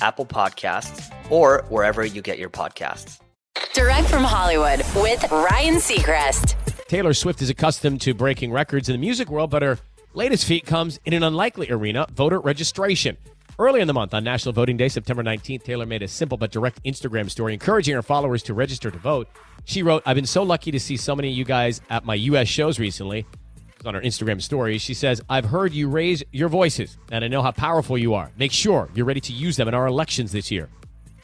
Apple Podcasts, or wherever you get your podcasts. Direct from Hollywood with Ryan Seacrest. Taylor Swift is accustomed to breaking records in the music world, but her latest feat comes in an unlikely arena voter registration. Early in the month, on National Voting Day, September 19th, Taylor made a simple but direct Instagram story encouraging her followers to register to vote. She wrote, I've been so lucky to see so many of you guys at my U.S. shows recently on her Instagram story. She says, I've heard you raise your voices, and I know how powerful you are. Make sure you're ready to use them in our elections this year.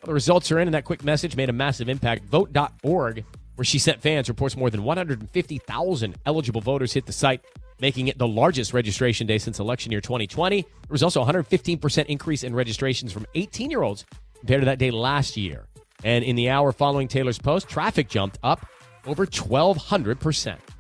Well, the results are in, and that quick message made a massive impact. Vote.org, where she sent fans, reports more than 150,000 eligible voters hit the site, making it the largest registration day since election year 2020. There was also a 115% increase in registrations from 18 year olds compared to that day last year. And in the hour following Taylor's post, traffic jumped up over 1,200%.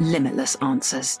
limitless answers.